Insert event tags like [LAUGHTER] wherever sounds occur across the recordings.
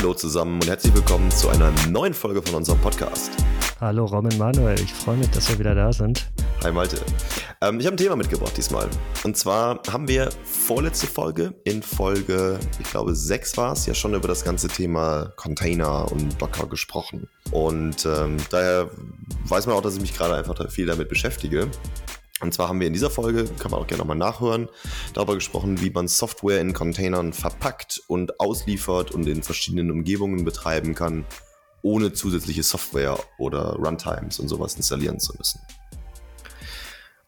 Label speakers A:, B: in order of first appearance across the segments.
A: Hallo zusammen und herzlich willkommen zu einer neuen Folge von unserem Podcast.
B: Hallo Robin Manuel, ich freue mich, dass wir wieder da sind.
A: Hi Malte. Ähm, ich habe ein Thema mitgebracht diesmal. Und zwar haben wir vorletzte Folge, in Folge, ich glaube, 6 war es, ja schon über das ganze Thema Container und Docker gesprochen. Und ähm, daher weiß man auch, dass ich mich gerade einfach viel damit beschäftige. Und zwar haben wir in dieser Folge, kann man auch gerne nochmal nachhören, darüber gesprochen, wie man Software in Containern verpackt und ausliefert und in verschiedenen Umgebungen betreiben kann, ohne zusätzliche Software oder Runtimes und sowas installieren zu müssen.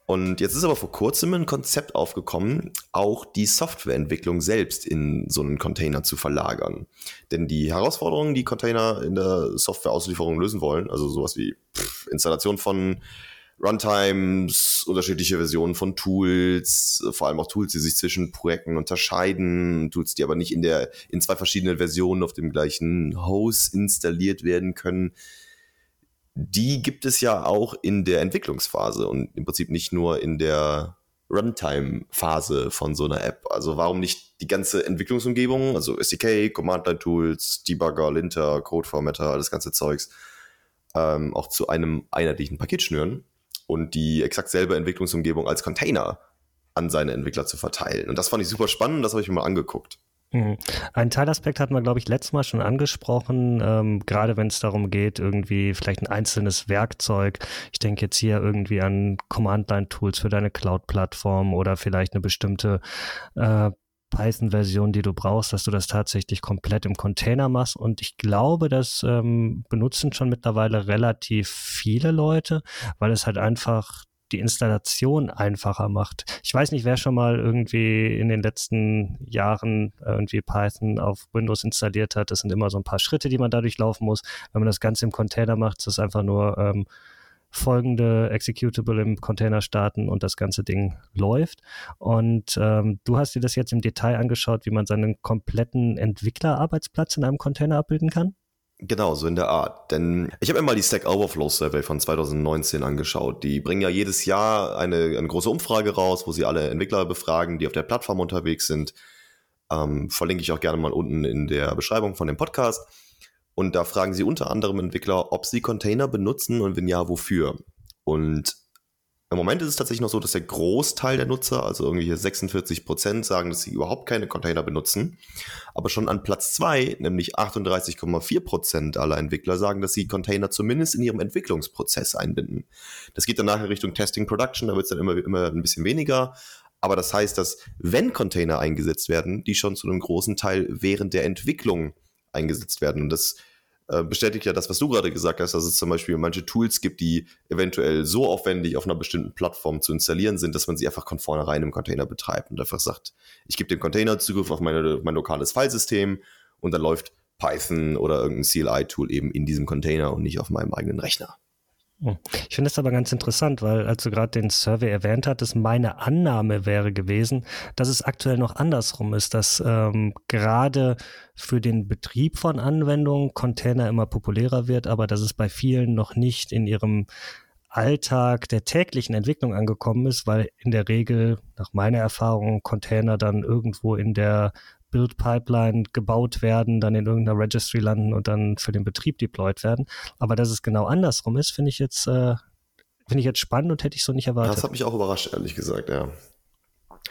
A: Und jetzt ist aber vor kurzem ein Konzept aufgekommen, auch die Softwareentwicklung selbst in so einen Container zu verlagern. Denn die Herausforderungen, die Container in der Softwareauslieferung lösen wollen, also sowas wie pff, Installation von Runtimes, unterschiedliche Versionen von Tools, vor allem auch Tools, die sich zwischen Projekten unterscheiden, Tools, die aber nicht in der, in zwei verschiedenen Versionen auf dem gleichen Host installiert werden können. Die gibt es ja auch in der Entwicklungsphase und im Prinzip nicht nur in der Runtime-Phase von so einer App. Also warum nicht die ganze Entwicklungsumgebung, also SDK, Command-Line-Tools, Debugger, Linter, Code-Formatter, alles ganze Zeugs, ähm, auch zu einem einheitlichen Paket schnüren und die exakt selbe Entwicklungsumgebung als Container an seine Entwickler zu verteilen. Und das fand ich super spannend, das habe ich mir mal angeguckt.
B: Mhm. Ein Teilaspekt hatten wir, glaube ich, letztes Mal schon angesprochen, ähm, gerade wenn es darum geht, irgendwie vielleicht ein einzelnes Werkzeug. Ich denke jetzt hier irgendwie an Command-Line-Tools für deine Cloud-Plattform oder vielleicht eine bestimmte äh, Python-Version, die du brauchst, dass du das tatsächlich komplett im Container machst. Und ich glaube, das ähm, benutzen schon mittlerweile relativ viele Leute, weil es halt einfach die Installation einfacher macht. Ich weiß nicht, wer schon mal irgendwie in den letzten Jahren irgendwie Python auf Windows installiert hat. Das sind immer so ein paar Schritte, die man dadurch laufen muss. Wenn man das Ganze im Container macht, ist es einfach nur ähm, folgende Executable im Container starten und das ganze Ding läuft. Und ähm, du hast dir das jetzt im Detail angeschaut, wie man seinen kompletten Entwicklerarbeitsplatz in einem Container abbilden kann?
A: Genau, so in der Art. Denn ich habe mir mal die Stack Overflow Survey von 2019 angeschaut. Die bringen ja jedes Jahr eine, eine große Umfrage raus, wo sie alle Entwickler befragen, die auf der Plattform unterwegs sind. Ähm, verlinke ich auch gerne mal unten in der Beschreibung von dem Podcast. Und da fragen sie unter anderem Entwickler, ob sie Container benutzen und wenn ja, wofür. Und im Moment ist es tatsächlich noch so, dass der Großteil der Nutzer, also irgendwie 46 Prozent, sagen, dass sie überhaupt keine Container benutzen. Aber schon an Platz zwei, nämlich 38,4 Prozent aller Entwickler, sagen, dass sie Container zumindest in ihrem Entwicklungsprozess einbinden. Das geht dann nachher Richtung Testing Production, da wird es dann immer, immer ein bisschen weniger. Aber das heißt, dass wenn Container eingesetzt werden, die schon zu einem großen Teil während der Entwicklung eingesetzt werden. Und das äh, bestätigt ja das, was du gerade gesagt hast, dass es zum Beispiel manche Tools gibt, die eventuell so aufwendig auf einer bestimmten Plattform zu installieren sind, dass man sie einfach von vornherein im Container betreibt und einfach sagt, ich gebe dem Container Zugriff auf meine, mein lokales Filesystem und dann läuft Python oder irgendein CLI-Tool eben in diesem Container und nicht auf meinem eigenen Rechner.
B: Hm. Ich finde es aber ganz interessant, weil als du gerade den Survey erwähnt hattest, meine Annahme wäre gewesen, dass es aktuell noch andersrum ist, dass ähm, gerade für den Betrieb von Anwendungen Container immer populärer wird, aber dass es bei vielen noch nicht in ihrem Alltag der täglichen Entwicklung angekommen ist, weil in der Regel nach meiner Erfahrung Container dann irgendwo in der Build-Pipeline gebaut werden, dann in irgendeiner Registry landen und dann für den Betrieb deployed werden. Aber dass es genau andersrum ist, finde ich jetzt, äh, finde ich jetzt spannend und hätte ich so nicht erwartet.
A: Das hat mich auch überrascht, ehrlich gesagt, ja.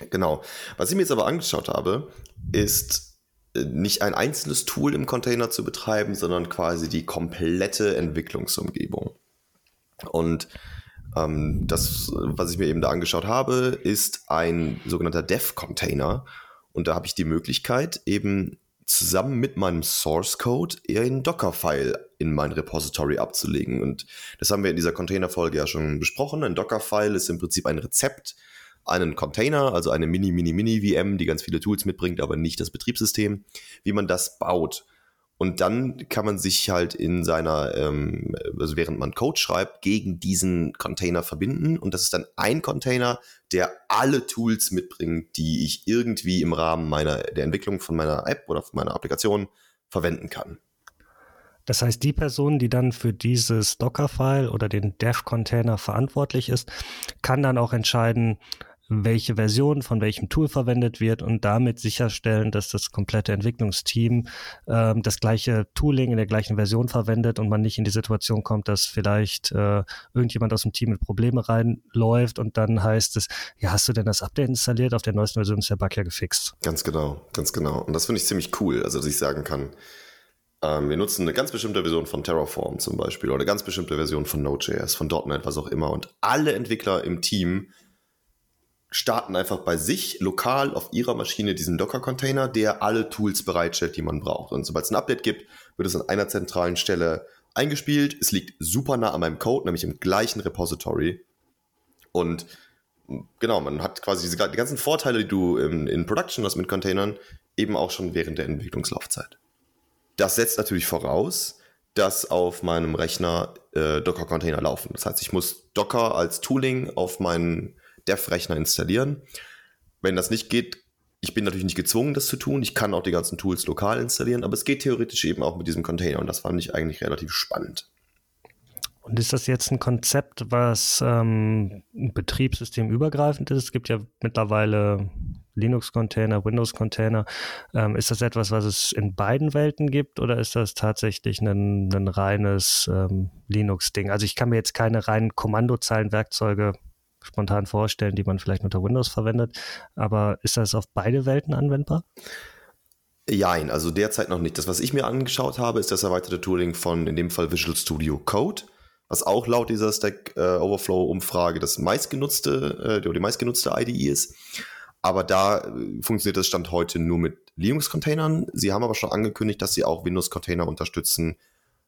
A: Genau. Was ich mir jetzt aber angeschaut habe, ist äh, nicht ein einzelnes Tool im Container zu betreiben, sondern quasi die komplette Entwicklungsumgebung. Und ähm, das, was ich mir eben da angeschaut habe, ist ein sogenannter Dev-Container. Und da habe ich die Möglichkeit, eben zusammen mit meinem Source Code eher einen Docker-File in mein Repository abzulegen. Und das haben wir in dieser Container-Folge ja schon besprochen. Ein Docker-File ist im Prinzip ein Rezept, einen Container, also eine Mini-Mini-Mini-VM, die ganz viele Tools mitbringt, aber nicht das Betriebssystem, wie man das baut. Und dann kann man sich halt in seiner, ähm, also während man Code schreibt, gegen diesen Container verbinden. Und das ist dann ein Container, der alle Tools mitbringt, die ich irgendwie im Rahmen meiner, der Entwicklung von meiner App oder von meiner Applikation verwenden kann.
B: Das heißt, die Person, die dann für dieses Docker-File oder den Dev-Container verantwortlich ist, kann dann auch entscheiden, welche Version von welchem Tool verwendet wird und damit sicherstellen, dass das komplette Entwicklungsteam ähm, das gleiche Tooling in der gleichen Version verwendet und man nicht in die Situation kommt, dass vielleicht äh, irgendjemand aus dem Team mit Probleme reinläuft und dann heißt es, ja, hast du denn das Update installiert? Auf der neuesten Version ist der Bug ja gefixt.
A: Ganz genau, ganz genau. Und das finde ich ziemlich cool, also dass ich sagen kann, ähm, wir nutzen eine ganz bestimmte Version von Terraform zum Beispiel oder eine ganz bestimmte Version von Node.js, von .NET, was auch immer. Und alle Entwickler im Team starten einfach bei sich lokal auf ihrer Maschine diesen Docker-Container, der alle Tools bereitstellt, die man braucht. Und sobald es ein Update gibt, wird es an einer zentralen Stelle eingespielt. Es liegt super nah an meinem Code, nämlich im gleichen Repository. Und genau, man hat quasi diese, die ganzen Vorteile, die du in, in Production hast mit Containern, eben auch schon während der Entwicklungslaufzeit. Das setzt natürlich voraus, dass auf meinem Rechner äh, Docker-Container laufen. Das heißt, ich muss Docker als Tooling auf meinen Dev-Rechner installieren. Wenn das nicht geht, ich bin natürlich nicht gezwungen, das zu tun. Ich kann auch die ganzen Tools lokal installieren, aber es geht theoretisch eben auch mit diesem Container und das fand ich eigentlich relativ spannend.
B: Und ist das jetzt ein Konzept, was ähm, betriebssystemübergreifend ist? Es gibt ja mittlerweile Linux-Container, Windows-Container. Ähm, ist das etwas, was es in beiden Welten gibt oder ist das tatsächlich ein, ein reines ähm, Linux-Ding? Also ich kann mir jetzt keine reinen Kommandozeilenwerkzeuge spontan vorstellen, die man vielleicht unter Windows verwendet, aber ist das auf beide Welten anwendbar?
A: Jein, also derzeit noch nicht. Das, was ich mir angeschaut habe, ist das erweiterte Tooling von in dem Fall Visual Studio Code was auch laut dieser Stack äh, Overflow-Umfrage das meistgenutzte, äh, die meistgenutzte IDE ist. Aber da äh, funktioniert das Stand heute nur mit Linux-Containern. Sie haben aber schon angekündigt, dass sie auch Windows-Container unterstützen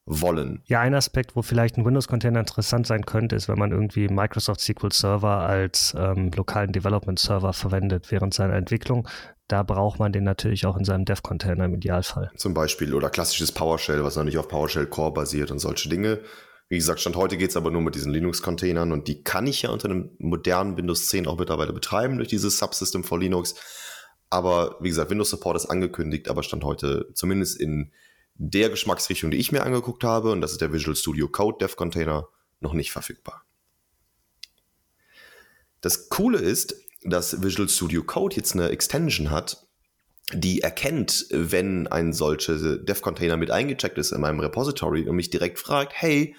A: wollen.
B: Ja, ein Aspekt, wo vielleicht ein Windows-Container interessant sein könnte, ist, wenn man irgendwie Microsoft SQL Server als ähm, lokalen Development-Server verwendet während seiner Entwicklung. Da braucht man den natürlich auch in seinem Dev-Container im Idealfall.
A: Zum Beispiel oder klassisches PowerShell, was noch nicht auf PowerShell Core basiert und solche Dinge. Wie gesagt, Stand heute geht es aber nur mit diesen Linux-Containern und die kann ich ja unter einem modernen Windows 10 auch mittlerweile betreiben durch dieses Subsystem for Linux. Aber wie gesagt, Windows Support ist angekündigt, aber Stand heute zumindest in der Geschmacksrichtung, die ich mir angeguckt habe, und das ist der Visual Studio Code Dev Container, noch nicht verfügbar. Das Coole ist, dass Visual Studio Code jetzt eine Extension hat, die erkennt, wenn ein solcher Dev-Container mit eingecheckt ist in meinem Repository und mich direkt fragt, hey,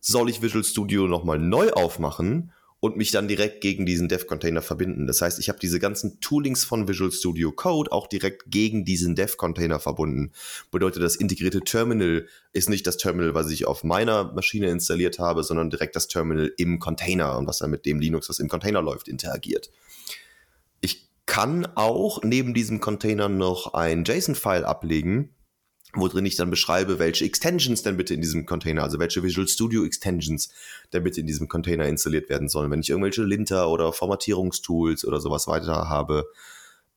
A: soll ich Visual Studio nochmal neu aufmachen und mich dann direkt gegen diesen Dev-Container verbinden. Das heißt, ich habe diese ganzen Toolings von Visual Studio Code auch direkt gegen diesen Dev-Container verbunden. Bedeutet, das integrierte Terminal ist nicht das Terminal, was ich auf meiner Maschine installiert habe, sondern direkt das Terminal im Container und was dann mit dem Linux, was im Container läuft, interagiert. Ich kann auch neben diesem Container noch ein JSON-File ablegen, wo drin ich dann beschreibe, welche Extensions denn bitte in diesem Container, also welche Visual Studio Extensions denn bitte in diesem Container installiert werden sollen, wenn ich irgendwelche Linter oder Formatierungstools oder sowas weiter habe.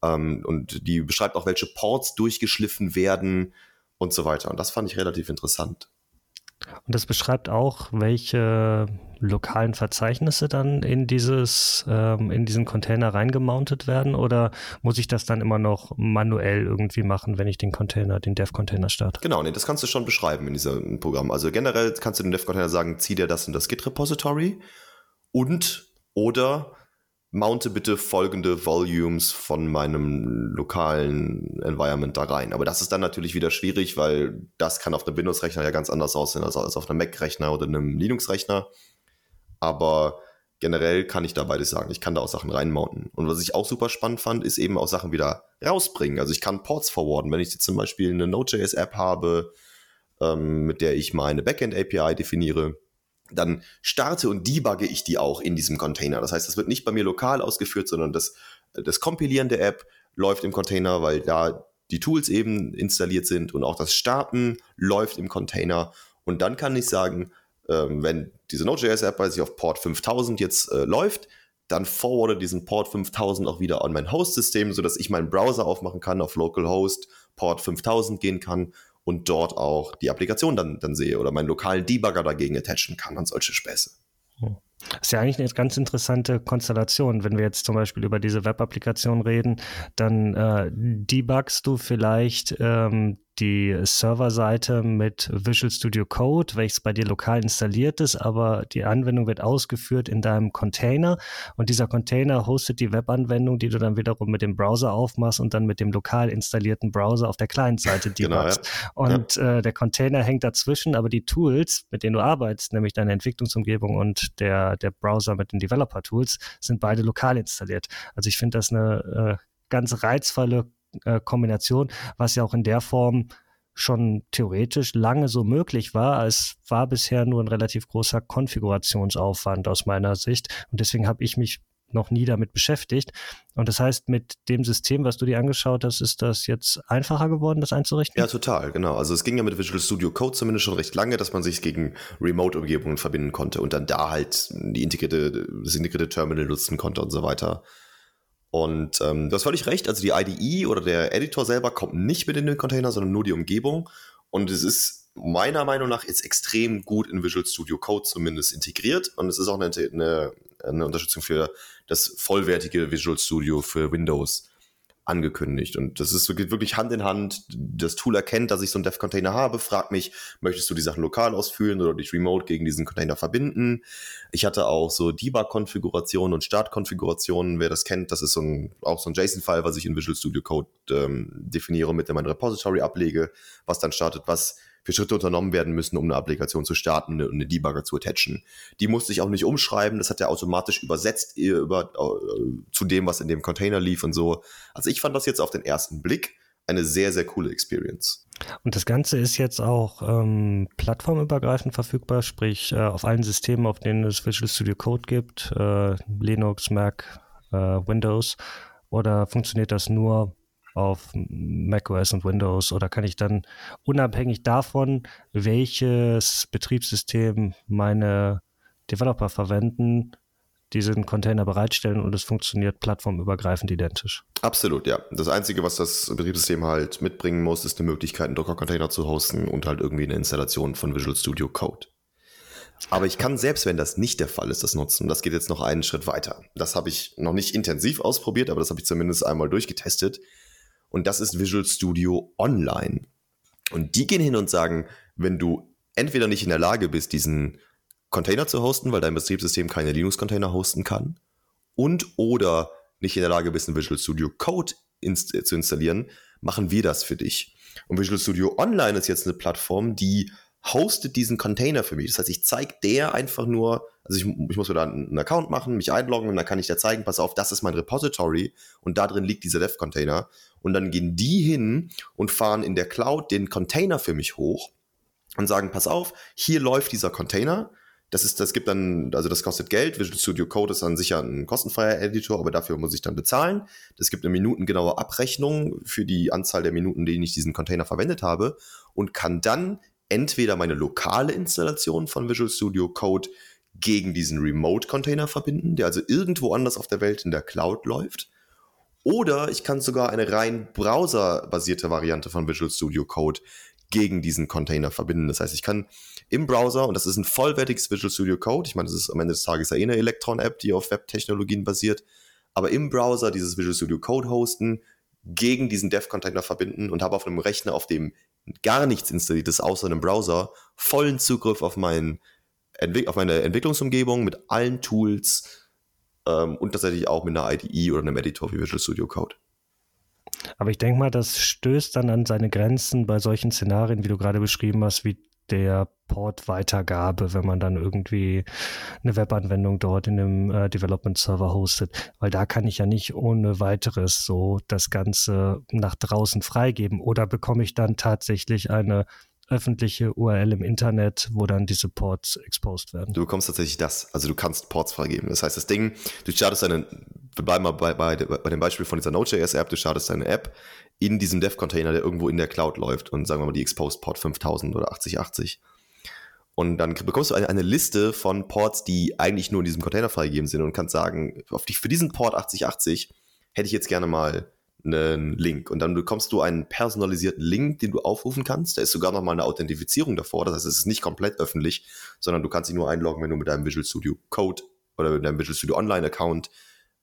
A: Ähm, und die beschreibt auch, welche Ports durchgeschliffen werden und so weiter. Und das fand ich relativ interessant.
B: Und das beschreibt auch, welche lokalen Verzeichnisse dann in dieses, ähm, in diesen Container reingemountet werden oder muss ich das dann immer noch manuell irgendwie machen, wenn ich den Container, den Dev-Container starte?
A: Genau, nee, das kannst du schon beschreiben in diesem Programm. Also generell kannst du dem Dev-Container sagen, zieh dir das in das Git-Repository und oder mounte bitte folgende Volumes von meinem lokalen Environment da rein. Aber das ist dann natürlich wieder schwierig, weil das kann auf einem Windows-Rechner ja ganz anders aussehen als auf einem Mac-Rechner oder einem Linux-Rechner. Aber generell kann ich da beides sagen. Ich kann da auch Sachen reinmounten. Und was ich auch super spannend fand, ist eben auch Sachen wieder rausbringen. Also ich kann Ports forwarden. Wenn ich jetzt zum Beispiel eine Node.js-App habe, ähm, mit der ich meine Backend-API definiere, dann starte und debugge ich die auch in diesem Container. Das heißt, das wird nicht bei mir lokal ausgeführt, sondern das, das Kompilieren der App läuft im Container, weil da die Tools eben installiert sind und auch das Starten läuft im Container. Und dann kann ich sagen, ähm, wenn diese Node.js-App bei sich auf Port 5000 jetzt äh, läuft, dann forwarde diesen Port 5000 auch wieder an mein Host-System, sodass ich meinen Browser aufmachen kann, auf Localhost Port 5000 gehen kann und dort auch die Applikation dann, dann sehe oder meinen lokalen Debugger dagegen attachen kann an solche Späße.
B: Hm. Das ist ja eigentlich eine ganz interessante Konstellation. Wenn wir jetzt zum Beispiel über diese Web-Applikation reden, dann äh, debugst du vielleicht ähm, die Serverseite mit Visual Studio Code, welches bei dir lokal installiert ist, aber die Anwendung wird ausgeführt in deinem Container und dieser Container hostet die Webanwendung, die du dann wiederum mit dem Browser aufmachst und dann mit dem lokal installierten Browser auf der Client-Seite debuggst. [LAUGHS] Genau, ja. Und ja. Äh, der Container hängt dazwischen, aber die Tools, mit denen du arbeitest, nämlich deine Entwicklungsumgebung und der, der Browser mit den Developer-Tools, sind beide lokal installiert. Also ich finde das eine äh, ganz reizvolle äh, Kombination, was ja auch in der Form schon theoretisch lange so möglich war. Es war bisher nur ein relativ großer Konfigurationsaufwand aus meiner Sicht. Und deswegen habe ich mich noch nie damit beschäftigt. Und das heißt, mit dem System, was du dir angeschaut hast, ist das jetzt einfacher geworden, das einzurichten?
A: Ja, total, genau. Also es ging ja mit Visual Studio Code zumindest schon recht lange, dass man sich gegen Remote-Umgebungen verbinden konnte und dann da halt die integrierte, das integrierte Terminal nutzen konnte und so weiter. Und ähm, du hast völlig recht, also die IDE oder der Editor selber kommt nicht mit in den Container, sondern nur die Umgebung. Und es ist meiner Meinung nach jetzt extrem gut in Visual Studio Code zumindest integriert. Und es ist auch eine, eine, eine Unterstützung für das vollwertige Visual Studio für Windows angekündigt. Und das ist wirklich Hand in Hand. Das Tool erkennt, dass ich so einen Dev-Container habe, fragt mich, möchtest du die Sachen lokal ausführen oder dich remote gegen diesen Container verbinden? Ich hatte auch so Debug-Konfigurationen und Start-Konfigurationen. Wer das kennt, das ist so ein, auch so ein JSON-File, was ich in Visual Studio Code ähm, definiere, mit dem mein Repository ablege, was dann startet, was für Schritte unternommen werden müssen, um eine Applikation zu starten und eine Debugger zu attachen. Die musste ich auch nicht umschreiben, das hat er automatisch übersetzt über, äh, zu dem, was in dem Container lief und so. Also ich fand das jetzt auf den ersten Blick eine sehr, sehr coole Experience.
B: Und das Ganze ist jetzt auch ähm, plattformübergreifend verfügbar, sprich äh, auf allen Systemen, auf denen es Visual Studio Code gibt, äh, Linux, Mac, äh, Windows, oder funktioniert das nur auf macOS und Windows oder kann ich dann unabhängig davon, welches Betriebssystem meine Developer verwenden, diesen Container bereitstellen und es funktioniert plattformübergreifend identisch.
A: Absolut, ja. Das Einzige, was das Betriebssystem halt mitbringen muss, ist eine Möglichkeit, einen Docker-Container zu hosten und halt irgendwie eine Installation von Visual Studio Code. Aber ich kann selbst, wenn das nicht der Fall ist, das nutzen. Das geht jetzt noch einen Schritt weiter. Das habe ich noch nicht intensiv ausprobiert, aber das habe ich zumindest einmal durchgetestet und das ist Visual Studio Online. Und die gehen hin und sagen, wenn du entweder nicht in der Lage bist, diesen Container zu hosten, weil dein Betriebssystem keine Linux-Container hosten kann, und oder nicht in der Lage bist, einen Visual Studio Code inst zu installieren, machen wir das für dich. Und Visual Studio Online ist jetzt eine Plattform, die hostet diesen Container für mich. Das heißt, ich zeige der einfach nur, also ich, ich muss mir da einen Account machen, mich einloggen und dann kann ich da zeigen, pass auf, das ist mein Repository und da drin liegt dieser Dev-Container. Und dann gehen die hin und fahren in der Cloud den Container für mich hoch und sagen, pass auf, hier läuft dieser Container. Das ist, das gibt dann, also das kostet Geld. Visual Studio Code ist dann sicher ein kostenfreier Editor, aber dafür muss ich dann bezahlen. Das gibt eine minutengenaue Abrechnung für die Anzahl der Minuten, die ich diesen Container verwendet habe und kann dann entweder meine lokale Installation von Visual Studio Code gegen diesen Remote-Container verbinden, der also irgendwo anders auf der Welt in der Cloud läuft. Oder ich kann sogar eine rein browserbasierte Variante von Visual Studio Code gegen diesen Container verbinden. Das heißt, ich kann im Browser, und das ist ein vollwertiges Visual Studio Code, ich meine, das ist am Ende des Tages ja eh eine Electron-App, die auf Web-Technologien basiert, aber im Browser dieses Visual Studio Code hosten, gegen diesen Dev-Container verbinden und habe auf einem Rechner, auf dem gar nichts installiert ist, außer einem Browser, vollen Zugriff auf, mein, auf meine Entwicklungsumgebung mit allen Tools ähm, und tatsächlich auch mit einer IDE oder einem Editor wie Visual Studio Code.
B: Aber ich denke mal, das stößt dann an seine Grenzen bei solchen Szenarien, wie du gerade beschrieben hast, wie der Port-Weitergabe, wenn man dann irgendwie eine Webanwendung dort in einem äh, Development-Server hostet. Weil da kann ich ja nicht ohne weiteres so das Ganze nach draußen freigeben. Oder bekomme ich dann tatsächlich eine öffentliche URL im Internet, wo dann diese Ports exposed werden.
A: Du bekommst tatsächlich das. Also du kannst Ports freigeben. Das heißt, das Ding, du startest deine, wir bleiben mal bei, bei, bei dem Beispiel von dieser Node.js-App, du startest deine App in diesem Dev-Container, der irgendwo in der Cloud läuft und sagen wir mal die Exposed Port 5000 oder 8080. Und dann bekommst du eine, eine, Liste von Ports, die eigentlich nur in diesem Container freigegeben sind und kannst sagen, auf die, für diesen Port 8080 hätte ich jetzt gerne mal einen Link. Und dann bekommst du einen personalisierten Link, den du aufrufen kannst. Da ist sogar noch mal eine Authentifizierung davor. Das heißt, es ist nicht komplett öffentlich, sondern du kannst dich nur einloggen, wenn du mit deinem Visual Studio Code oder mit deinem Visual Studio Online Account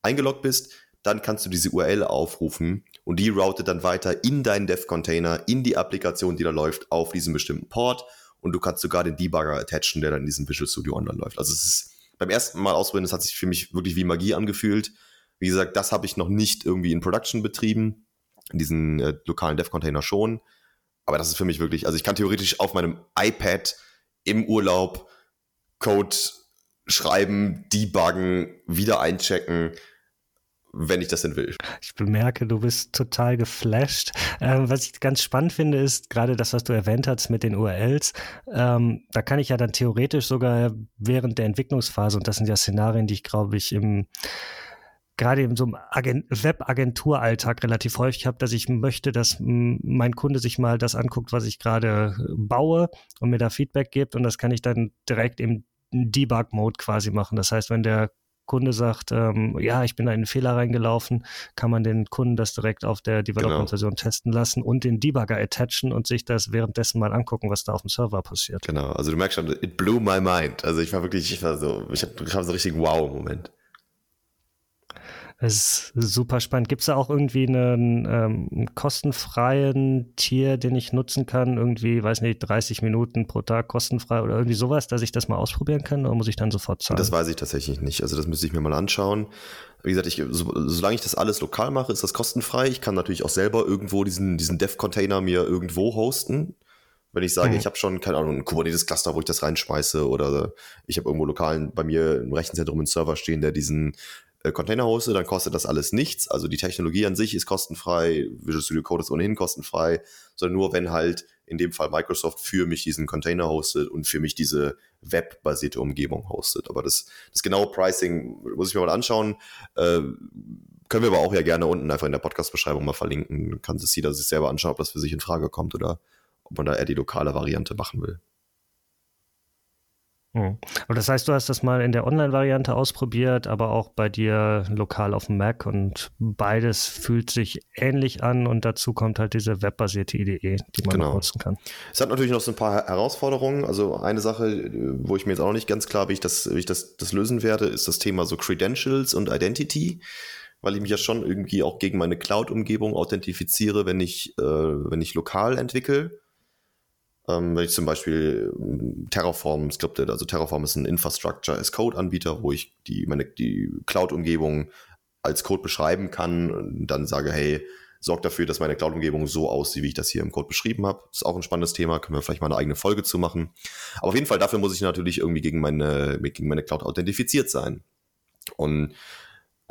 A: eingeloggt bist. dann kannst du diese URL aufrufen und die routet dann weiter in deinen Dev-Container, in die Applikation, die da läuft, auf diesem bestimmten Port und du kannst sogar den Debugger attachen, der dann in diesem Visual Studio Online läuft. Also es ist beim ersten Mal ausprobieren, das hat sich für mich wirklich wie Magie angefühlt. Wie gesagt, das habe ich noch nicht irgendwie in Production betrieben, in diesen äh, lokalen Dev-Container schon. Aber das ist für mich wirklich, also ich kann theoretisch auf meinem iPad im Urlaub Code schreiben, debuggen, wieder einchecken wenn ich das denn will.
B: Ich bemerke, du bist total geflasht. Ähm, was ich ganz spannend finde, ist gerade das, was du erwähnt hast mit den URLs. Ähm, da kann ich ja dann theoretisch sogar während der Entwicklungsphase, und das sind ja Szenarien, die ich glaube ich im gerade in so einem Web-Agenturalltag relativ häufig habe, dass ich möchte, dass mein Kunde sich mal das anguckt, was ich gerade baue und mir da Feedback gibt. Und das kann ich dann direkt im Debug-Mode quasi machen. Das heißt, wenn der Kunde sagt, ähm, ja, ich bin da in einen Fehler reingelaufen, kann man den Kunden das direkt auf der Development-Version genau. testen lassen und den Debugger attachen und sich das währenddessen mal angucken, was da auf dem Server passiert.
A: Genau, also du merkst schon, it blew my mind. Also ich war wirklich, ich war so, ich habe hab so einen richtigen Wow-Moment.
B: Es ist super spannend. Gibt es da auch irgendwie einen ähm, kostenfreien Tier, den ich nutzen kann? Irgendwie, weiß nicht, 30 Minuten pro Tag kostenfrei oder irgendwie sowas, dass ich das mal ausprobieren kann oder muss ich dann sofort zahlen?
A: Das weiß ich tatsächlich nicht. Also das müsste ich mir mal anschauen. Wie gesagt, ich, so, solange ich das alles lokal mache, ist das kostenfrei. Ich kann natürlich auch selber irgendwo diesen, diesen Dev-Container mir irgendwo hosten. Wenn ich sage, mhm. ich habe schon, keine Ahnung, ein Kubernetes-Cluster, wo ich das reinschmeiße oder ich habe irgendwo lokalen bei mir im Rechenzentrum einen Server stehen, der diesen Container hoste, dann kostet das alles nichts. Also die Technologie an sich ist kostenfrei, Visual Studio Code ist ohnehin kostenfrei, sondern nur wenn halt in dem Fall Microsoft für mich diesen Container hostet und für mich diese webbasierte Umgebung hostet. Aber das, das genaue Pricing muss ich mir mal anschauen. Äh, können wir aber auch ja gerne unten einfach in der Podcast-Beschreibung mal verlinken. Kann sich jeder sich selber anschauen, ob das für sich in Frage kommt oder ob man da eher die lokale Variante machen will.
B: Hm. Aber das heißt, du hast das mal in der Online-Variante ausprobiert, aber auch bei dir lokal auf dem Mac und beides fühlt sich ähnlich an und dazu kommt halt diese webbasierte IDE, die man genau. nutzen kann.
A: Es hat natürlich noch so ein paar Herausforderungen. Also eine Sache, wo ich mir jetzt auch noch nicht ganz klar, wie ich das, wie ich das, das lösen werde, ist das Thema so Credentials und Identity weil ich mich ja schon irgendwie auch gegen meine Cloud-Umgebung authentifiziere, wenn ich, äh, wenn ich lokal entwickle. Ähm, wenn ich zum Beispiel ähm, Terraform skriptet, also Terraform ist ein Infrastructure as Code Anbieter, wo ich die, meine, die Cloud-Umgebung als Code beschreiben kann und dann sage, hey, sorg dafür, dass meine Cloud-Umgebung so aussieht, wie ich das hier im Code beschrieben habe. Ist auch ein spannendes Thema, können wir vielleicht mal eine eigene Folge zu machen. Aber auf jeden Fall, dafür muss ich natürlich irgendwie gegen meine, gegen meine Cloud authentifiziert sein. Und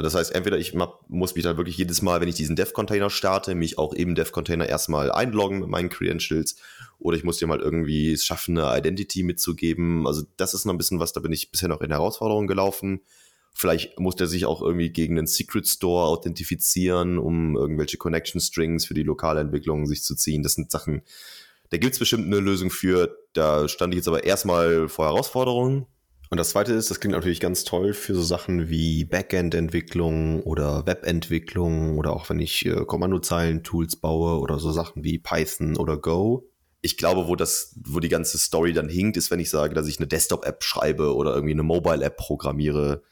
A: das heißt, entweder ich muss mich dann wirklich jedes Mal, wenn ich diesen Dev-Container starte, mich auch im Dev-Container erstmal einloggen mit meinen Credentials oder ich muss dir mal irgendwie es schaffen, eine Identity mitzugeben. Also das ist noch ein bisschen was, da bin ich bisher noch in Herausforderungen gelaufen. Vielleicht muss der sich auch irgendwie gegen den Secret Store authentifizieren, um irgendwelche Connection Strings für die lokale Entwicklung sich zu ziehen. Das sind Sachen, da gibt es bestimmt eine Lösung für. Da stand ich jetzt aber erstmal vor Herausforderungen. Und das zweite ist, das klingt natürlich ganz toll für so Sachen wie Backend-Entwicklung oder Web-Entwicklung oder auch wenn ich äh, Kommandozeilen-Tools baue oder so Sachen wie Python oder Go. Ich glaube, wo das, wo die ganze Story dann hinkt, ist, wenn ich sage, dass ich eine Desktop-App schreibe oder irgendwie eine Mobile-App programmiere.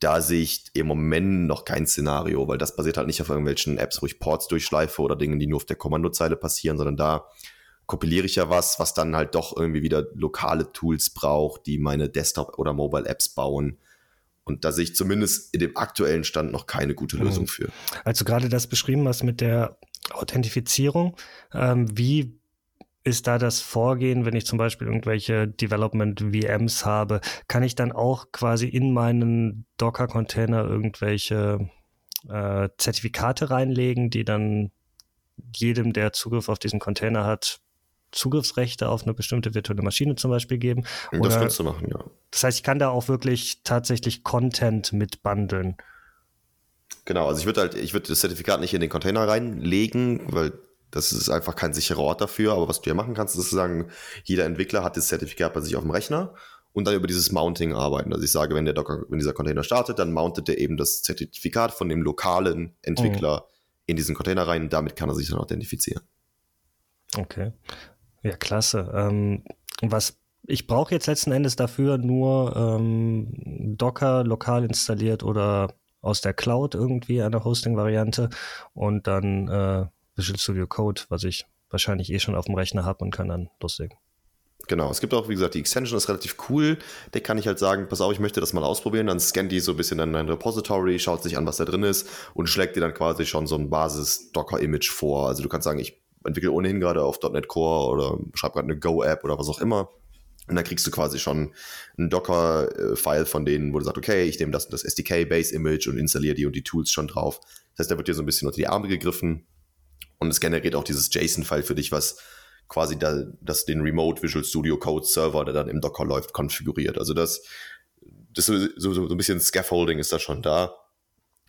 A: Da sehe ich im Moment noch kein Szenario, weil das basiert halt nicht auf irgendwelchen Apps, wo ich Ports durchschleife oder Dinge, die nur auf der Kommandozeile passieren, sondern da kompiliere ich ja was, was dann halt doch irgendwie wieder lokale Tools braucht, die meine Desktop- oder Mobile-Apps bauen. Und da sehe ich zumindest in dem aktuellen Stand noch keine gute mhm. Lösung für.
B: Also gerade das beschrieben hast mit der Authentifizierung, ähm, wie ist da das Vorgehen, wenn ich zum Beispiel irgendwelche Development VMs habe? Kann ich dann auch quasi in meinen Docker-Container irgendwelche äh, Zertifikate reinlegen, die dann jedem, der Zugriff auf diesen Container hat, Zugriffsrechte auf eine bestimmte virtuelle Maschine zum Beispiel geben.
A: Oder, das kannst du machen, ja.
B: Das heißt, ich kann da auch wirklich tatsächlich Content mit bundeln.
A: Genau, also ich würde halt, ich würde das Zertifikat nicht in den Container reinlegen, weil das ist einfach kein sicherer Ort dafür. Aber was du ja machen kannst, ist sagen, jeder Entwickler hat das Zertifikat bei sich auf dem Rechner und dann über dieses Mounting arbeiten. Also ich sage, wenn der Docker, wenn dieser Container startet, dann mountet er eben das Zertifikat von dem lokalen Entwickler mhm. in diesen Container rein und damit kann er sich dann authentifizieren.
B: Okay. Ja, klasse. Ähm, was ich brauche jetzt letzten Endes dafür nur ähm, Docker lokal installiert oder aus der Cloud irgendwie eine Hosting-Variante und dann äh, Visual Studio Code, was ich wahrscheinlich eh schon auf dem Rechner habe und kann dann loslegen.
A: Genau, es gibt auch, wie gesagt, die Extension ist relativ cool. Der kann ich halt sagen, pass auf, ich möchte das mal ausprobieren. Dann scannt die so ein bisschen in dein Repository, schaut sich an, was da drin ist und schlägt dir dann quasi schon so ein Basis-Docker-Image vor. Also du kannst sagen, ich entwickle ohnehin gerade auf .NET Core oder schreibe gerade eine Go-App oder was auch immer. Und dann kriegst du quasi schon ein Docker-File von denen, wo du sagst, okay, ich nehme das, das SDK-Base-Image und installiere die und die Tools schon drauf. Das heißt, da wird dir so ein bisschen unter die Arme gegriffen. Und es generiert auch dieses JSON-File für dich, was quasi da, das den Remote Visual Studio Code Server, der dann im Docker läuft, konfiguriert. Also das, das so, so, so ein bisschen Scaffolding ist da schon da.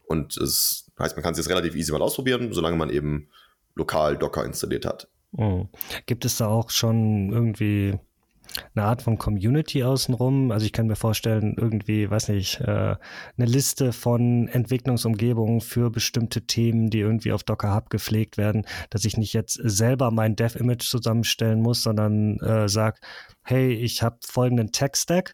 A: Und es heißt, man kann es jetzt relativ easy mal ausprobieren, solange man eben lokal Docker installiert hat.
B: Mhm. Gibt es da auch schon irgendwie eine Art von Community außenrum. Also ich kann mir vorstellen, irgendwie, weiß nicht, äh, eine Liste von Entwicklungsumgebungen für bestimmte Themen, die irgendwie auf Docker Hub gepflegt werden, dass ich nicht jetzt selber mein Dev-Image zusammenstellen muss, sondern äh, sag, hey, ich habe folgenden Tech-Stack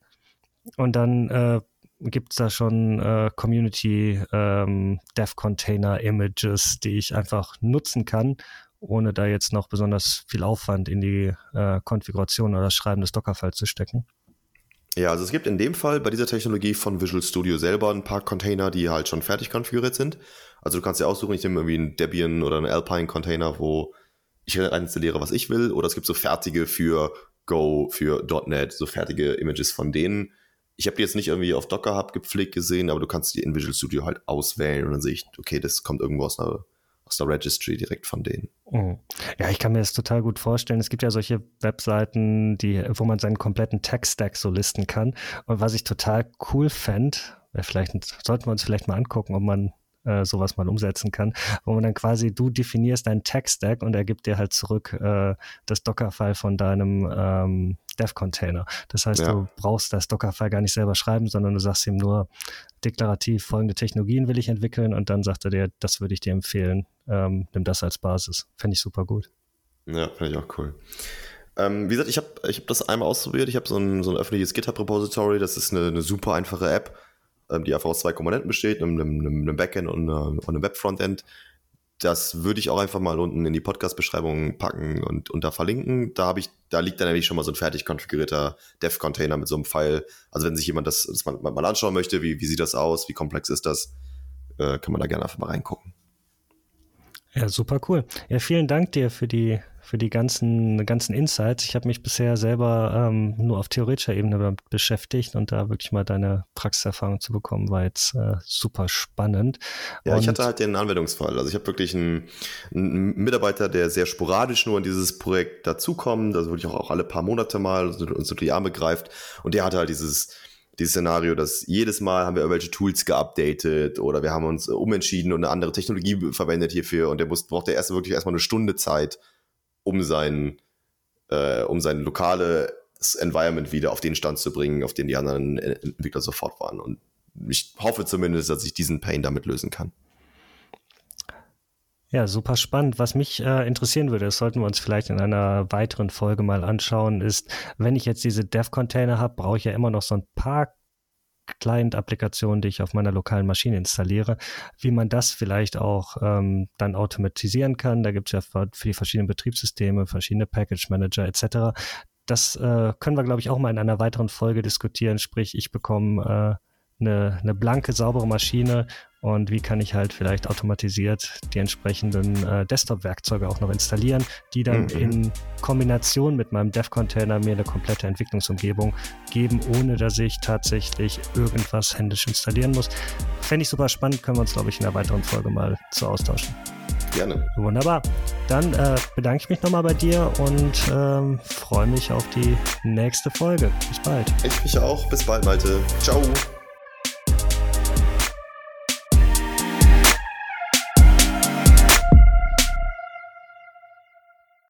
B: und dann äh, gibt es da schon äh, Community ähm, Dev Container Images, die ich einfach nutzen kann ohne da jetzt noch besonders viel Aufwand in die äh, Konfiguration oder Schreiben des Dockerfiles zu stecken?
A: Ja, also es gibt in dem Fall bei dieser Technologie von Visual Studio selber ein paar Container, die halt schon fertig konfiguriert sind. Also du kannst dir aussuchen, ich nehme irgendwie einen Debian oder einen Alpine Container, wo ich installiere, was ich will. Oder es gibt so fertige für Go, für .NET, so fertige Images von denen. Ich habe die jetzt nicht irgendwie auf Docker Hub gepflegt gesehen, aber du kannst die in Visual Studio halt auswählen und dann sehe ich, okay, das kommt irgendwo aus einer aus der Registry direkt von denen.
B: Mhm. Ja, ich kann mir das total gut vorstellen. Es gibt ja solche Webseiten, die, wo man seinen kompletten Tech-Stack so listen kann. Und was ich total cool fände, vielleicht sollten wir uns vielleicht mal angucken, ob man äh, sowas mal umsetzen kann, wo man dann quasi, du definierst deinen Tech-Stack und er gibt dir halt zurück äh, das Docker-File von deinem ähm, Dev-Container. Das heißt, ja. du brauchst das Docker-File gar nicht selber schreiben, sondern du sagst ihm nur deklarativ, folgende Technologien will ich entwickeln und dann sagt er dir, das würde ich dir empfehlen, ähm, nimm das als Basis. Fände ich super gut.
A: Ja, finde ich auch cool. Ähm, wie gesagt, ich habe ich hab das einmal ausprobiert. Ich habe so ein, so ein öffentliches GitHub-Repository. Das ist eine, eine super einfache App, die einfach aus zwei Komponenten besteht, einem, einem, einem Backend und, und einem Web-Frontend das würde ich auch einfach mal unten in die Podcast-Beschreibung packen und, da verlinken. Da habe ich, da liegt dann nämlich schon mal so ein fertig konfigurierter Dev-Container mit so einem File. Also wenn sich jemand das, das mal, mal anschauen möchte, wie, wie sieht das aus, wie komplex ist das, äh, kann man da gerne einfach mal reingucken.
B: Ja, super cool. Ja, vielen Dank dir für die für die ganzen, ganzen Insights. Ich habe mich bisher selber ähm, nur auf theoretischer Ebene beschäftigt und da wirklich mal deine Praxiserfahrung zu bekommen, war jetzt äh, super spannend.
A: Ja,
B: und
A: ich hatte halt den Anwendungsfall. Also ich habe wirklich einen, einen, Mitarbeiter, der sehr sporadisch nur in dieses Projekt dazukommt, also wirklich auch, auch alle paar Monate mal uns unter die Arme greift und der hatte halt dieses dieses Szenario, dass jedes Mal haben wir irgendwelche Tools geupdatet oder wir haben uns umentschieden und eine andere Technologie verwendet hierfür und der muss, braucht der erste wirklich erstmal eine Stunde Zeit, um sein, äh, um sein lokales Environment wieder auf den Stand zu bringen, auf den die anderen Entwickler sofort waren. Und ich hoffe zumindest, dass ich diesen Pain damit lösen kann.
B: Ja, super spannend. Was mich äh, interessieren würde, das sollten wir uns vielleicht in einer weiteren Folge mal anschauen, ist, wenn ich jetzt diese Dev-Container habe, brauche ich ja immer noch so ein paar Client-Applikationen, die ich auf meiner lokalen Maschine installiere, wie man das vielleicht auch ähm, dann automatisieren kann. Da gibt es ja für, die verschiedenen Betriebssysteme, verschiedene Package Manager etc. Das äh, können wir, glaube ich, auch mal in einer weiteren Folge diskutieren. Sprich, ich bekomme äh, eine, eine blanke, saubere Maschine und wie kann ich halt vielleicht automatisiert die entsprechenden äh, Desktop-Werkzeuge auch noch installieren, die dann mhm. in Kombination mit meinem Dev-Container mir eine komplette Entwicklungsumgebung geben, ohne dass ich tatsächlich irgendwas händisch installieren muss. Fände ich super spannend, können wir uns, glaube ich, in einer weiteren Folge mal zu austauschen.
A: Gerne.
B: Wunderbar. Dann äh, bedanke ich mich nochmal bei dir und ähm, freue mich auf die nächste Folge. Bis bald.
A: Ich mich auch. Bis bald, Malte. Ciao.